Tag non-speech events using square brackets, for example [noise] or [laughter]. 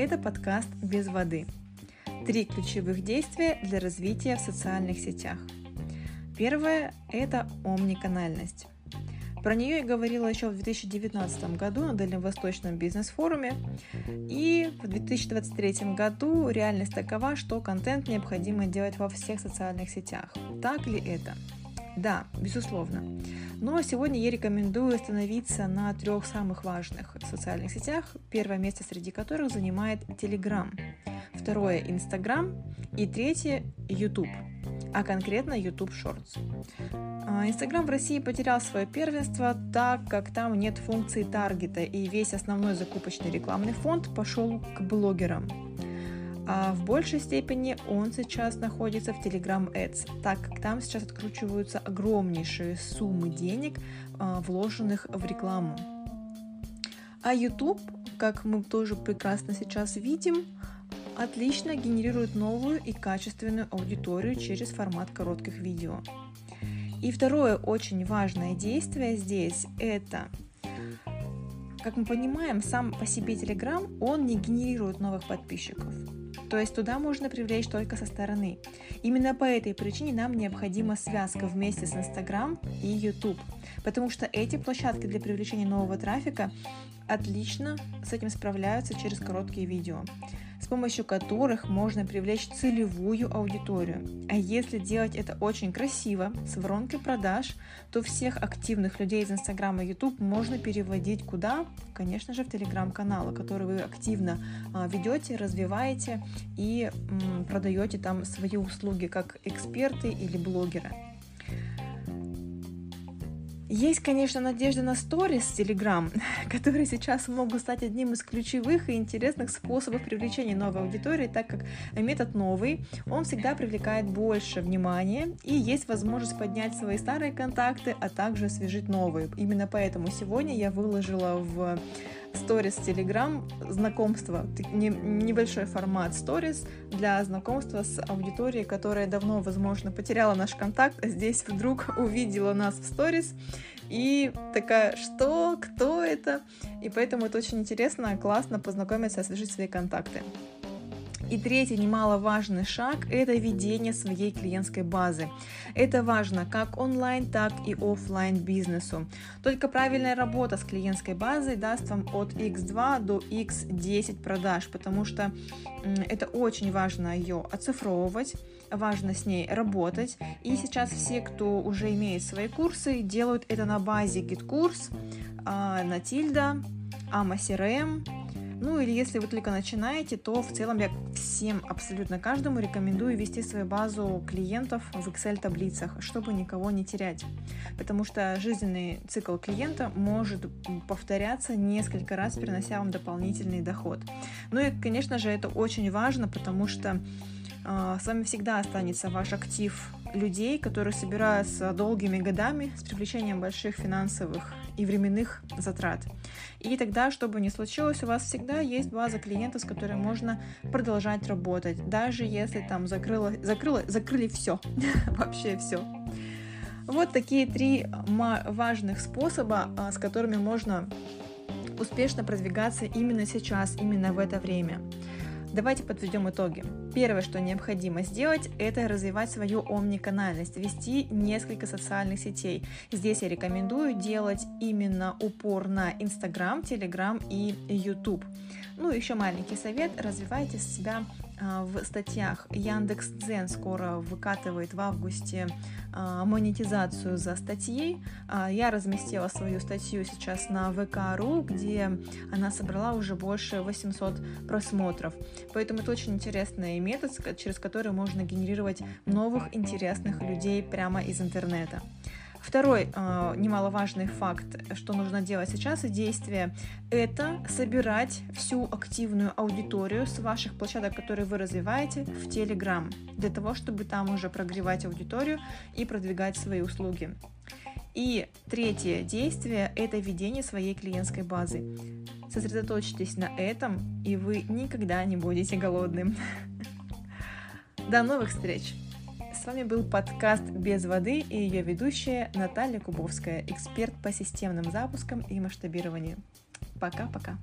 Это подкаст «Без воды». Три ключевых действия для развития в социальных сетях. Первое – это омниканальность. Про нее я говорила еще в 2019 году на Дальневосточном бизнес-форуме. И в 2023 году реальность такова, что контент необходимо делать во всех социальных сетях. Так ли это? Да, безусловно. Но сегодня я рекомендую остановиться на трех самых важных социальных сетях, первое место среди которых занимает Telegram, второе – Instagram и третье – YouTube, а конкретно YouTube Shorts. А, Инстаграм в России потерял свое первенство, так как там нет функции таргета, и весь основной закупочный рекламный фонд пошел к блогерам. А в большей степени он сейчас находится в Telegram Ads, так как там сейчас откручиваются огромнейшие суммы денег, а, вложенных в рекламу. А YouTube, как мы тоже прекрасно сейчас видим, отлично генерирует новую и качественную аудиторию через формат коротких видео. И второе очень важное действие здесь – это как мы понимаем, сам по себе Telegram, он не генерирует новых подписчиков. То есть туда можно привлечь только со стороны. Именно по этой причине нам необходима связка вместе с Instagram и YouTube. Потому что эти площадки для привлечения нового трафика отлично с этим справляются через короткие видео помощью которых можно привлечь целевую аудиторию. А если делать это очень красиво, с воронкой продаж, то всех активных людей из Инстаграма и YouTube можно переводить куда? Конечно же, в Телеграм-каналы, который вы активно а, ведете, развиваете и продаете там свои услуги как эксперты или блогеры. Есть, конечно, надежда на сторис Telegram, [laughs] которые сейчас могут стать одним из ключевых и интересных способов привлечения новой аудитории, так как метод новый, он всегда привлекает больше внимания и есть возможность поднять свои старые контакты, а также освежить новые. Именно поэтому сегодня я выложила в сторис Telegram знакомство, небольшой формат сторис для знакомства с аудиторией, которая давно, возможно, потеряла наш контакт, а здесь вдруг [laughs] увидела нас в сторис и такая, что, кто это? И поэтому это очень интересно, классно познакомиться, освежить свои контакты. И третий немаловажный шаг – это ведение своей клиентской базы. Это важно как онлайн, так и офлайн бизнесу. Только правильная работа с клиентской базой даст вам от X2 до X10 продаж, потому что это очень важно ее оцифровывать, важно с ней работать. И сейчас все, кто уже имеет свои курсы, делают это на базе GitKurs, Натильда, Ама CRM, ну или если вы только начинаете, то в целом я всем, абсолютно каждому рекомендую вести свою базу клиентов в Excel-таблицах, чтобы никого не терять. Потому что жизненный цикл клиента может повторяться несколько раз, принося вам дополнительный доход. Ну и, конечно же, это очень важно, потому что э, с вами всегда останется ваш актив людей, которые собираются долгими годами с привлечением больших финансовых и временных затрат. И тогда, чтобы не случилось, у вас всегда есть база клиентов, с которой можно продолжать работать, даже если там закрыло, закрыло, закрыли все, [laughs] вообще все. Вот такие три важных способа, а, с которыми можно успешно продвигаться именно сейчас, именно в это время. Давайте подведем итоги. Первое, что необходимо сделать, это развивать свою омниканальность, вести несколько социальных сетей. Здесь я рекомендую делать именно упор на Instagram, Telegram и YouTube. Ну, еще маленький совет, развивайте себя в статьях. Яндекс Дзен скоро выкатывает в августе а, монетизацию за статьи. А, я разместила свою статью сейчас на ВК.ру, где она собрала уже больше 800 просмотров. Поэтому это очень интересный метод, через который можно генерировать новых интересных людей прямо из интернета. Второй э, немаловажный факт, что нужно делать сейчас и действие, это собирать всю активную аудиторию с ваших площадок, которые вы развиваете, в Telegram, для того, чтобы там уже прогревать аудиторию и продвигать свои услуги. И третье действие – это ведение своей клиентской базы. Сосредоточьтесь на этом, и вы никогда не будете голодным. До новых встреч! С вами был подкаст «Без воды» и ее ведущая Наталья Кубовская, эксперт по системным запускам и масштабированию. Пока-пока.